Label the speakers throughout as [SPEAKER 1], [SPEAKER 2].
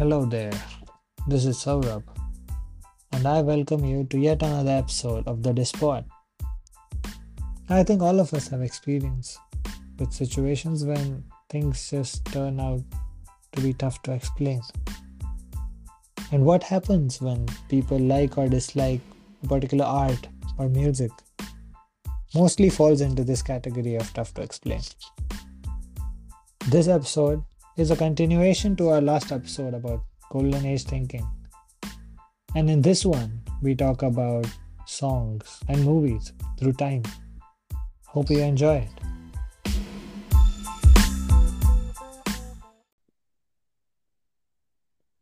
[SPEAKER 1] Hello there, this is Saurabh, and I welcome you to yet another episode of The Dispod. I think all of us have experience with situations when things just turn out to be tough to explain. And what happens when people like or dislike a particular art or music mostly falls into this category of tough to explain. This episode is a continuation to our last episode about golden age thinking. And in this one, we talk about songs and movies through time. Hope you enjoy it.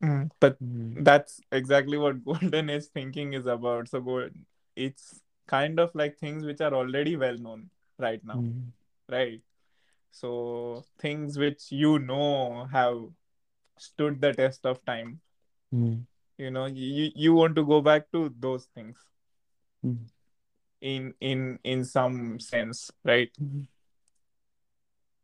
[SPEAKER 2] Mm, But that's exactly what golden age thinking is about. So go, it's kind of like things which are already well known right now,
[SPEAKER 3] mm,
[SPEAKER 2] right? So things which you know have stood the test of time.
[SPEAKER 3] mm,
[SPEAKER 2] You know, you you want to go back to those things
[SPEAKER 3] mm,
[SPEAKER 2] in in in some sense, right?
[SPEAKER 3] mm,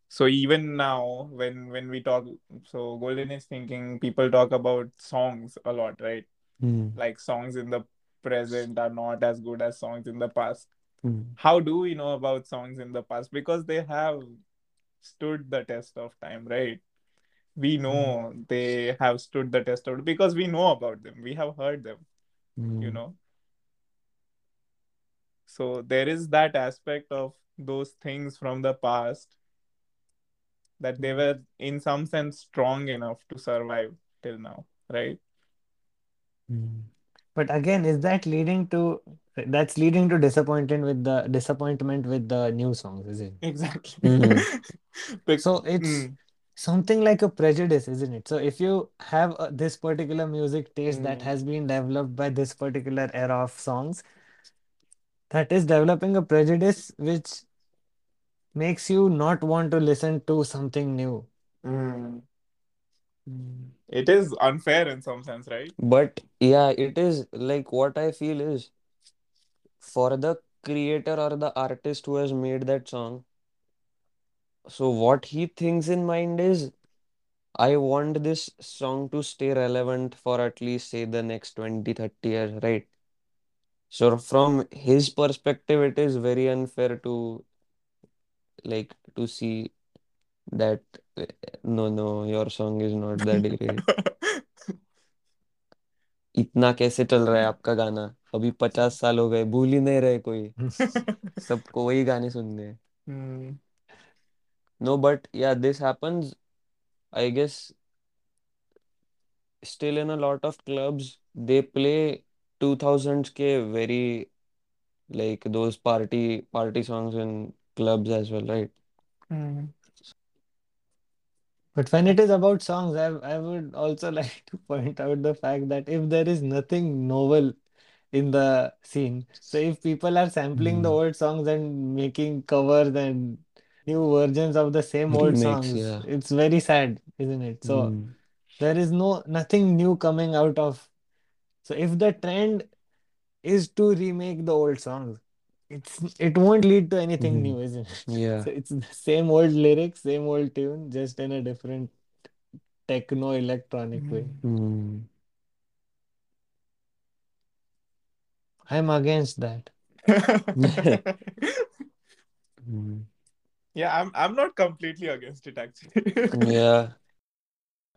[SPEAKER 2] So even now, when when we talk, so golden is thinking, people talk about songs a lot, right?
[SPEAKER 3] mm,
[SPEAKER 2] like songs in the present are not as good as songs in the past.
[SPEAKER 3] mm,
[SPEAKER 2] How do we know about songs in the past? Because they have stood the test of time, right? We know they have stood the test of because we know about them. We have heard them, you
[SPEAKER 3] mm,
[SPEAKER 2] know. So there is that aspect of those things from the past that they were in some sense strong enough to survive till now, right?
[SPEAKER 3] mm.
[SPEAKER 1] But again, is that leading to that's leading to disappointment with the disappointment with the new songs, is it?
[SPEAKER 2] Exactly.
[SPEAKER 3] Mhm.
[SPEAKER 2] Bec-
[SPEAKER 1] So it's
[SPEAKER 2] Mm,
[SPEAKER 1] something like a prejudice, isn't it? So if you have uh, this particular music taste that
[SPEAKER 2] mm.
[SPEAKER 1] has been developed by this particular era of songs, that is developing a prejudice which makes you not want to listen to something new.
[SPEAKER 2] Mm.
[SPEAKER 3] Mm.
[SPEAKER 2] It is unfair in some sense, right?
[SPEAKER 3] But yeah, it is like what I feel is for the creator or the artist who has made that song. So what he thinks in mind is, I want this song to stay relevant for at least say the next 20, 30 years, right? So from his perspective, it is very unfair to like to see that uh, no, no, your song is not that great. इतना कैसे चल रहा है आपका गाना अभी पचास साल हो गए भूल ही नहीं रहे कोई सबको वही गाने सुनने हैं
[SPEAKER 2] Mm.
[SPEAKER 3] No but ya this happens I guess still in a lot of clubs they play 2000s के very like those party party songs in clubs as well right
[SPEAKER 2] Mm.
[SPEAKER 1] But when it is about songs, I, I would also like to point out the fact that if there is nothing novel in the scene, so if people are sampling the
[SPEAKER 3] Mm.
[SPEAKER 1] old songs and making covers and new versions of the same old
[SPEAKER 3] remakes
[SPEAKER 1] songs,
[SPEAKER 3] yeah
[SPEAKER 1] it's very sad, isn't it? So
[SPEAKER 3] mm.
[SPEAKER 1] there is no nothing new coming out of. So if the trend is to remake the old songs, it's it won't lead to anything
[SPEAKER 3] Mhm.
[SPEAKER 1] new, isn't it?
[SPEAKER 3] yeah
[SPEAKER 1] So it's the same old lyrics, same old tune, just in a different techno electronic way.
[SPEAKER 2] Mm.
[SPEAKER 1] I'm against that.
[SPEAKER 3] Mm.
[SPEAKER 2] Yeah, I'm I'm not completely against it actually.
[SPEAKER 3] yeah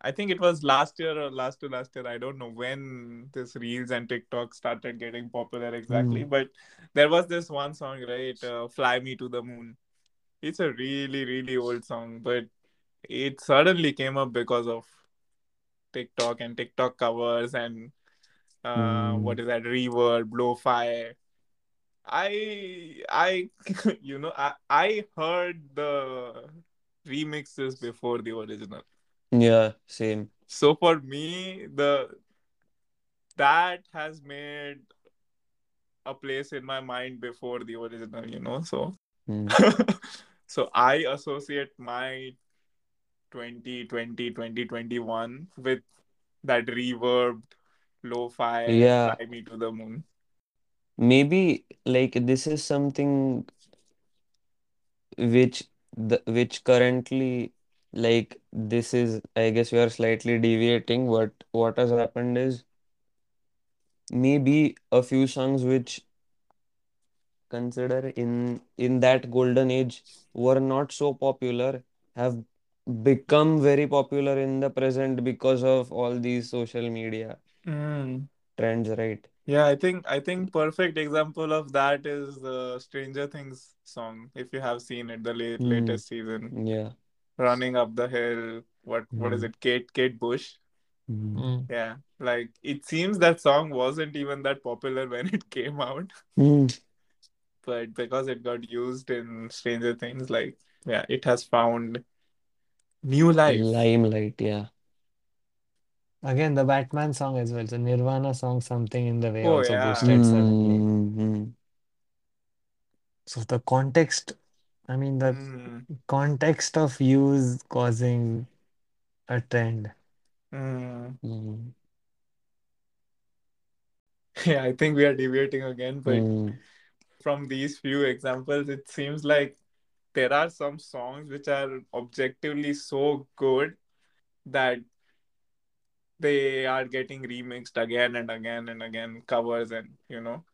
[SPEAKER 2] I think it was last year or last to last year. I don't know when this Reels and TikTok started getting popular exactly,
[SPEAKER 1] Mm.
[SPEAKER 2] but there was this one song, right? Uh, Fly Me to the Moon. It's a really, really old song, but it suddenly came up because of TikTok and TikTok covers and uh,
[SPEAKER 3] mm.
[SPEAKER 2] what is that? Reverb, lo-fi. I, I, you know, I, I heard the remixes before the original.
[SPEAKER 3] Yeah same
[SPEAKER 2] So for me, the that has made a place in my mind before the original, you know. So
[SPEAKER 3] mm.
[SPEAKER 2] so I associate my 2020, 2021 with that reverbed lo-fi
[SPEAKER 3] yeah
[SPEAKER 2] fly me to the moon.
[SPEAKER 3] maybe like this is something which the which currently like this is I guess we are slightly deviating, but what has happened is maybe a few songs which consider in in that golden age were not so popular have become very popular in the present because of all these social media
[SPEAKER 2] Mm.
[SPEAKER 3] trends, right?
[SPEAKER 2] Yeah, I think I think perfect example of that is the Stranger Things song. If you have seen it, the late
[SPEAKER 3] Hmm.
[SPEAKER 2] latest season,
[SPEAKER 3] Yeah.
[SPEAKER 2] Running up the hill. What what is
[SPEAKER 3] Hmm.
[SPEAKER 2] it? Kate Kate Bush.
[SPEAKER 1] Mm.
[SPEAKER 2] Yeah, like it seems that song wasn't even that popular when it came out,
[SPEAKER 3] Hmm.
[SPEAKER 2] but because it got used in Stranger Things, like yeah, it has found new life.
[SPEAKER 3] Limelight, yeah.
[SPEAKER 1] Again, the Batman song as well. The Nirvana song, Something in the Way,
[SPEAKER 2] Oh
[SPEAKER 1] also
[SPEAKER 2] yeah.
[SPEAKER 1] boosted suddenly.
[SPEAKER 3] Hmm.
[SPEAKER 1] So the context, I mean, the
[SPEAKER 2] Mm.
[SPEAKER 1] context of use causing a trend.
[SPEAKER 2] Mm.
[SPEAKER 3] Hmm.
[SPEAKER 2] Yeah, I think we are deviating again, but
[SPEAKER 3] Hmm.
[SPEAKER 2] from these few examples, it seems like there are some songs which are objectively so good that they are getting remixed again and again and again, covers and you know.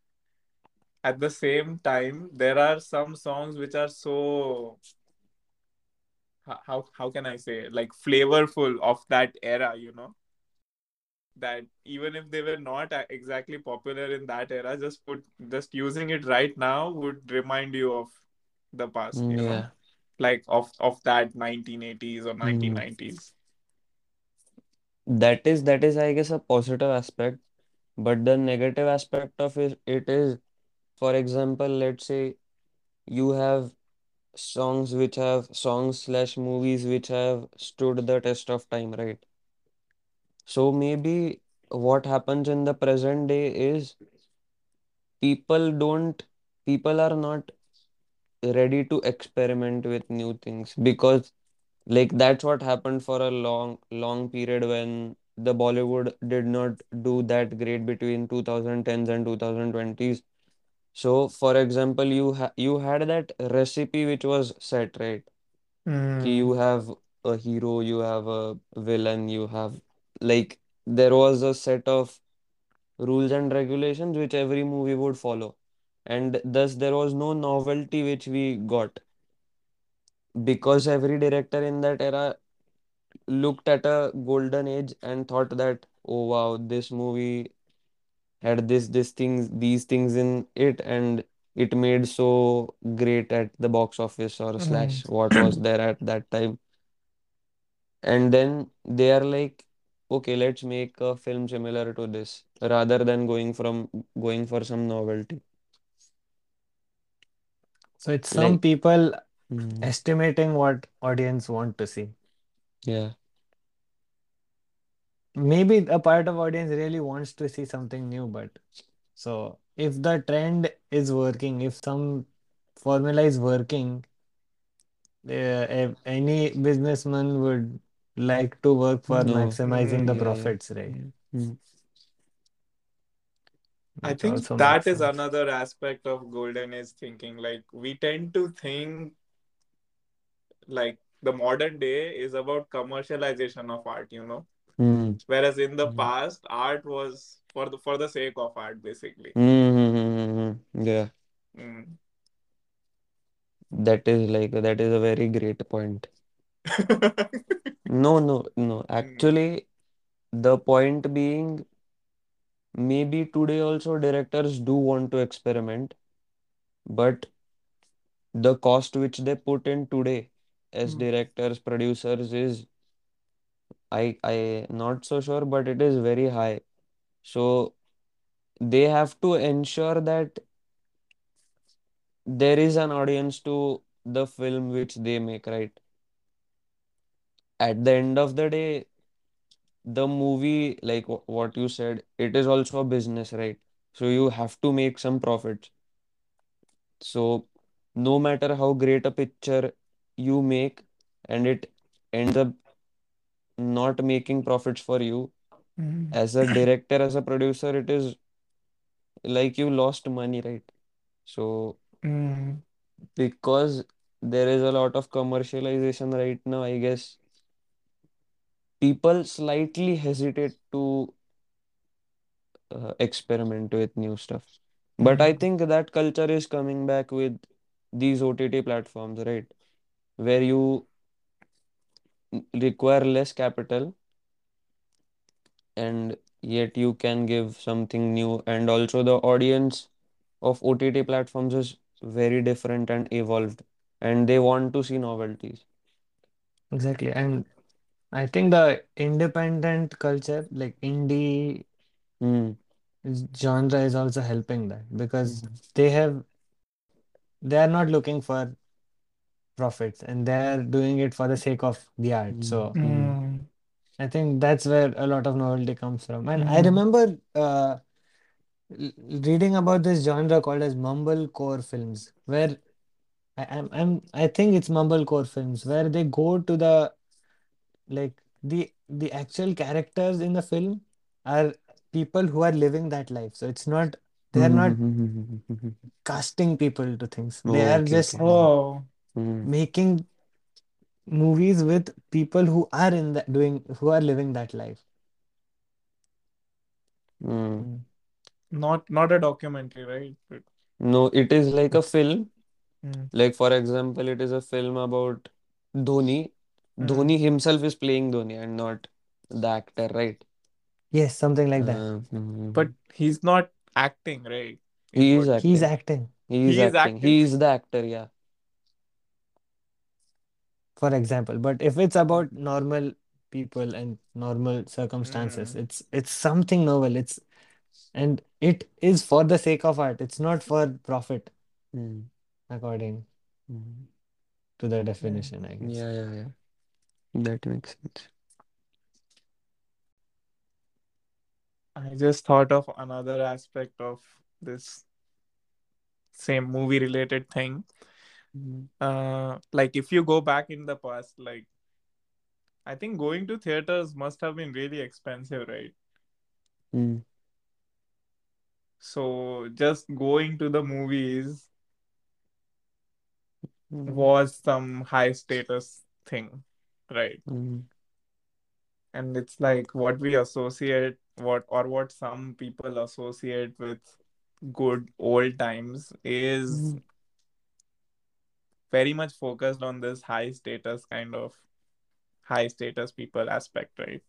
[SPEAKER 2] At the same time, there are some songs which are so how how can I say like flavorful of that era, you know, that even if they were not exactly popular in that era, just put just using it right now would remind you of the past,
[SPEAKER 3] Hmm.
[SPEAKER 2] you know,
[SPEAKER 3] Yeah.
[SPEAKER 2] like of of that 1980s or
[SPEAKER 3] Hmm.
[SPEAKER 2] 1990s.
[SPEAKER 3] That is that is I guess a positive aspect, but the negative aspect of it, it is, for example, let's say you have songs which have songs slash movies which have stood the test of time, right? So maybe what happens in the present day is people don't people are not ready to experiment with new things because like that's what happened for a long long period when the Bollywood did not do that great between 2010s and 2020s. So for example, you ha you had that recipe which was set, right? Ki
[SPEAKER 2] Mm,
[SPEAKER 3] you have a hero, you have a villain, you have like there was a set of rules and regulations which every movie would follow. And thus there was no novelty which we got because every director in that era looked at a golden age and thought that, oh wow, this movie had this, this things, these things in it, and it made so great at the box office or
[SPEAKER 2] mm.
[SPEAKER 3] slash what was there at that time. And then they are like, okay, let's make a film similar to this rather than going from going for some novelty.
[SPEAKER 1] So it's some
[SPEAKER 3] Like,
[SPEAKER 1] people
[SPEAKER 3] mm,
[SPEAKER 1] estimating what audience want to see.
[SPEAKER 3] yeah.
[SPEAKER 1] Maybe a part of audience really wants to see something new, but so if the trend is working, if some formula is working, uh, if any businessman would like to work for
[SPEAKER 3] No.
[SPEAKER 1] maximizing the.
[SPEAKER 3] Yeah, yeah.
[SPEAKER 1] profits, right?
[SPEAKER 3] Mm,
[SPEAKER 2] I think
[SPEAKER 1] also
[SPEAKER 2] that
[SPEAKER 1] makes
[SPEAKER 2] is
[SPEAKER 1] sense.
[SPEAKER 2] another aspect of golden age thinking. Like we tend to think like the modern day is about commercialization of art, you know.
[SPEAKER 3] Mm,
[SPEAKER 2] Whereas in the
[SPEAKER 3] mm,
[SPEAKER 2] past, art was for the for the sake of art, basically.
[SPEAKER 3] mm, mm, mm, mm. Yeah.
[SPEAKER 2] Mm.
[SPEAKER 3] That is like that is a very great point. No, no, no.
[SPEAKER 2] Mm.
[SPEAKER 3] Actually, the point being, maybe today also directors do want to experiment, but the cost which they put in today as
[SPEAKER 1] Mm.
[SPEAKER 3] directors, producers is I I not so sure, but it is very high. So they have to ensure that there is an audience to the film which they make, right? At the end of the day, the movie, like wh- what you said, it is also a business, right? So you have to make some profits. So no matter how great a picture you make and it ends up not making profits for you,
[SPEAKER 2] Mm.
[SPEAKER 3] as a director, as a producer, it is like you lost money, right? So
[SPEAKER 2] Mm.
[SPEAKER 3] because there is a lot of commercialization right now, I guess people slightly hesitate to uh, experiment with new stuff. But I
[SPEAKER 2] Mm.
[SPEAKER 3] think that culture is coming back with these OTT platforms, right? Where you require less capital and yet you can give something new. And also, the audience of OTT platforms is very different and evolved, and they want to see novelties.
[SPEAKER 1] Exactly. And I think the independent culture, like indie
[SPEAKER 3] Mm.
[SPEAKER 1] genre, is also helping that because
[SPEAKER 3] Mm.
[SPEAKER 1] they have they are not looking for profits and they're doing it for the sake of the art.
[SPEAKER 3] Mm.
[SPEAKER 1] So
[SPEAKER 3] Mm.
[SPEAKER 2] Mm.
[SPEAKER 1] I think that's where a lot of novelty comes from. And I
[SPEAKER 2] Mm.
[SPEAKER 1] remember uh, reading about this genre called as mumblecore films, where I, I'm, I'm I think it's mumblecore films where they go to the like the the actual characters in the film are people who are living that life. So it's not they are not
[SPEAKER 3] Mm.
[SPEAKER 1] casting people to things. They are
[SPEAKER 3] Okay,
[SPEAKER 1] just
[SPEAKER 3] okay.
[SPEAKER 2] Oh,
[SPEAKER 3] Mm.
[SPEAKER 1] making movies with people who are in that doing who are living that life.
[SPEAKER 3] Mm.
[SPEAKER 1] Mm.
[SPEAKER 2] not not a documentary, right? But,
[SPEAKER 3] No, it is like a film.
[SPEAKER 2] mm.
[SPEAKER 3] Like, for example, it is a film about Dhoni.
[SPEAKER 2] Mm.
[SPEAKER 3] Dhoni himself is playing Dhoni and not the actor, right?
[SPEAKER 1] yes, something like that.
[SPEAKER 3] Uh,
[SPEAKER 2] But
[SPEAKER 3] mhm.
[SPEAKER 2] he's not acting, right? In
[SPEAKER 3] He is
[SPEAKER 2] what
[SPEAKER 1] He's
[SPEAKER 3] acting.
[SPEAKER 1] acting.
[SPEAKER 3] He is
[SPEAKER 2] he is
[SPEAKER 3] acting.
[SPEAKER 2] acting.
[SPEAKER 3] He is the actor, yeah.
[SPEAKER 1] For example. But if it's about normal people and normal circumstances,
[SPEAKER 2] Mm.
[SPEAKER 1] it's it's something novel. It's and it is for the sake of art. It's not for profit,
[SPEAKER 3] Mm.
[SPEAKER 1] according
[SPEAKER 3] Mm.
[SPEAKER 1] to the
[SPEAKER 2] Yeah.
[SPEAKER 1] definition, I guess.
[SPEAKER 3] Yeah, yeah, yeah. That makes sense.
[SPEAKER 2] I just thought of another aspect of this same movie related thing. Uh, like if you go back in the past, like I think going to theaters must have been really expensive, right?
[SPEAKER 3] Mm.
[SPEAKER 2] So just going to the movies
[SPEAKER 3] Mm.
[SPEAKER 2] was some high status thing, right?
[SPEAKER 3] Mm.
[SPEAKER 2] And it's like what we associate, what or what some people associate with good old times is
[SPEAKER 3] Mm
[SPEAKER 2] very much focused on this high status kind of high status people aspect, right?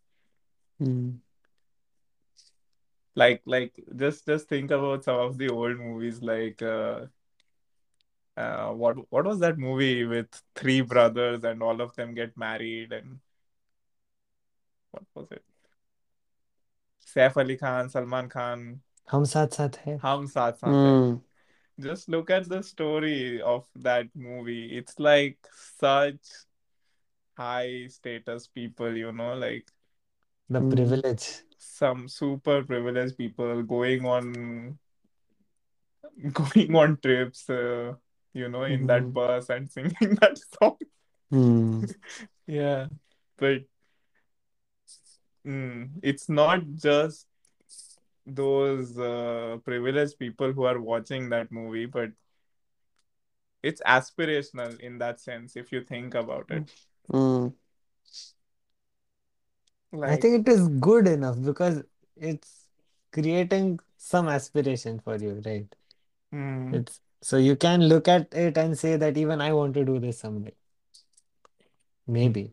[SPEAKER 3] Mm.
[SPEAKER 2] Like like just just think about some of the old movies like uh uh what what was that movie with three brothers and all of them get married and what was it? Saif Ali Khan, Salman Khan,
[SPEAKER 1] हम साथ साथ है.
[SPEAKER 2] Hum Saath Saath Hai.
[SPEAKER 3] Mm.
[SPEAKER 2] just look at the story of that movie. It's like such high status people, you know, like
[SPEAKER 1] The
[SPEAKER 3] Mm.
[SPEAKER 1] privilege.
[SPEAKER 2] some super privileged people going on going on trips, uh, you know, in that
[SPEAKER 3] Mm.
[SPEAKER 2] bus and singing that song.
[SPEAKER 3] Mm.
[SPEAKER 2] Yeah, but mm, it's not just those uh, privileged people who are watching that movie, but it's aspirational in that sense if you think about it.
[SPEAKER 3] Mm.
[SPEAKER 1] I think it is good enough because it's creating some aspiration for you, right?
[SPEAKER 2] mm,
[SPEAKER 1] It's so you can look at it and say that even I want to do this someday. Maybe.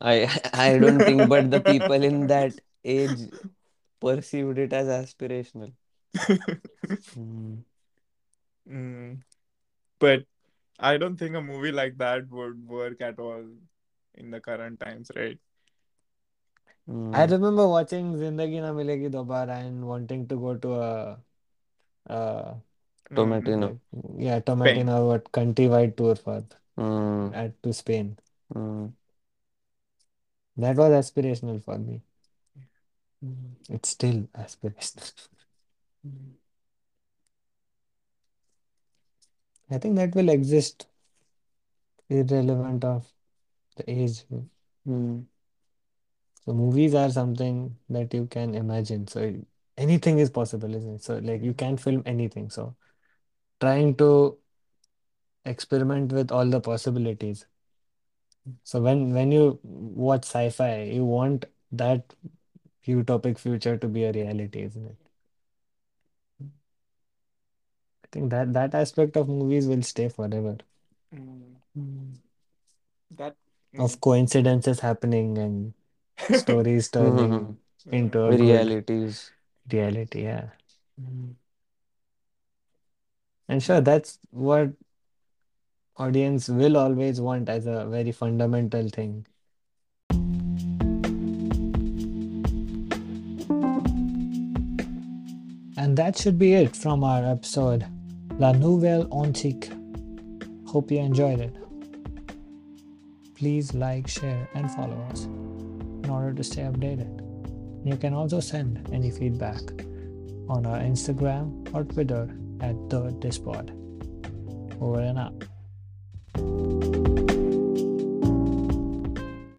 [SPEAKER 3] I I don't think, but the people in that age perceived it as aspirational. Mm.
[SPEAKER 2] mm, but I don't think a movie like that would work at all in the current times, right?
[SPEAKER 1] I
[SPEAKER 3] Mm.
[SPEAKER 1] remember watching Zindagi Na Milegi Dobara and wanting to go to a, uh,
[SPEAKER 2] Mm,
[SPEAKER 3] Tomatina.
[SPEAKER 1] like, yeah,
[SPEAKER 2] Spain.
[SPEAKER 1] Tomatina what countrywide tour for
[SPEAKER 3] Mm.
[SPEAKER 1] at to Spain.
[SPEAKER 3] Mm.
[SPEAKER 1] That was aspirational for me.
[SPEAKER 3] Mm.
[SPEAKER 1] It's still aspirational.
[SPEAKER 3] Mm.
[SPEAKER 1] I think that will exist irrelevant of the age.
[SPEAKER 3] Mm.
[SPEAKER 1] So movies are something that you can imagine. So anything is possible, isn't it? So like you can film anything. So trying to experiment with all the possibilities So when when you watch sci-fi, you want that utopic future to be a reality, isn't it? I think that that aspect of movies will stay forever.
[SPEAKER 2] Mm,
[SPEAKER 1] Mm.
[SPEAKER 2] that
[SPEAKER 1] Of
[SPEAKER 2] mm,
[SPEAKER 1] coincidences happening and stories
[SPEAKER 3] Mm-hmm.
[SPEAKER 1] turning into
[SPEAKER 2] uh,
[SPEAKER 1] a good
[SPEAKER 3] Realities.
[SPEAKER 1] reality. Yeah. Mm. And sure, that's what audience will always want as a very fundamental thing. And that should be it from our episode La Nouvelle Antique. Hope you enjoyed it. Please like, share, and follow us in order to stay updated. You can also send any feedback on our Instagram or Twitter at the Dispod. Over and out.